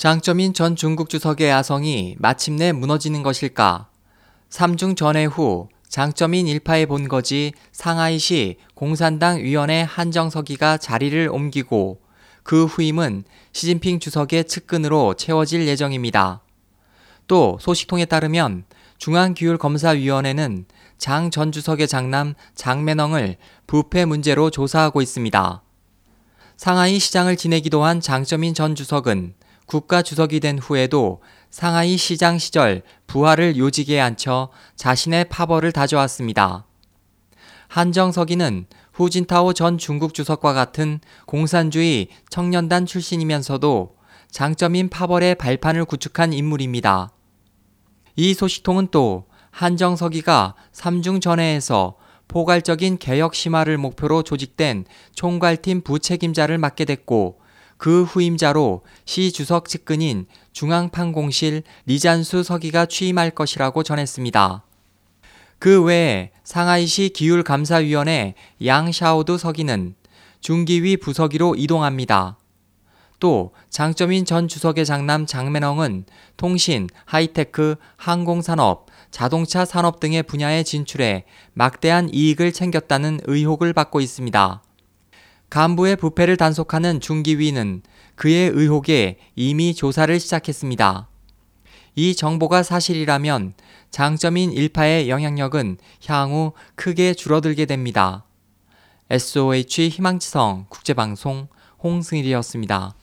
장점인 전 중국 주석의 야성이 마침내 무너지는 것일까? 삼중 전해 후 장점인 일파의 본거지 상하이시 공산당 위원회 한정석이가 자리를 옮기고 그 후임은 시진핑 주석의 측근으로 채워질 예정입니다. 또 소식통에 따르면 중앙기율검사위원회는 장 전 주석의 장남 장매넝을 부패 문제로 조사하고 있습니다. 상하이 시장을 지내기도 한 장점인 전 주석은 국가 주석이 된 후에도 상하이 시장 시절 부하를 요직에 앉혀 자신의 파벌을 다져왔습니다. 한정석이는 후진타오 전 중국 주석과 같은 공산주의 청년단 출신이면서도 장점인 파벌의 발판을 구축한 인물입니다. 이 소식통은 또 한정석이가 삼중 전회에서 포괄적인 개혁 심화를 목표로 조직된 총괄팀 부책임자를 맡게 됐고 그 후임자로 시 주석 측근인 중앙판공실 리잔수 서기가 취임할 것이라고 전했습니다. 그 외에 상하이시 기율검사위원회 양샤오두 서기는 중기위 부서기로 이동합니다. 또 장쩌민 전 주석의 장남 장몐헝은 통신, 하이테크, 항공산업, 자동차 산업 등의 분야에 진출해 막대한 이익을 챙겼다는 의혹을 받고 있습니다. 간부의 부패를 단속하는 중기위는 그의 의혹에 이미 조사를 시작했습니다. 이 정보가 사실이라면 장점인 일파의 영향력은 향후 크게 줄어들게 됩니다. SOH 희망지성 국제방송 홍승일이었습니다.